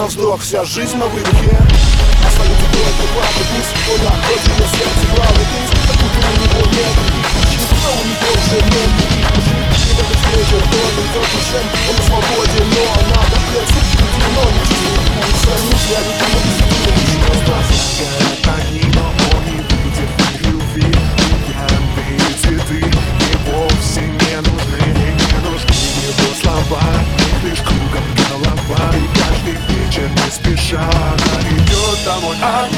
на вздох, вся жизнь на выдохе. Остаются только правда пусть Он находит на сердце пусть Как будто у него нет Но у него уже нет И в этот вечер он идет Он на свободе, но она идет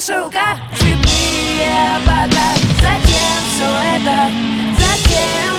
шелка, цветные вода, Зачем все это, Зачем?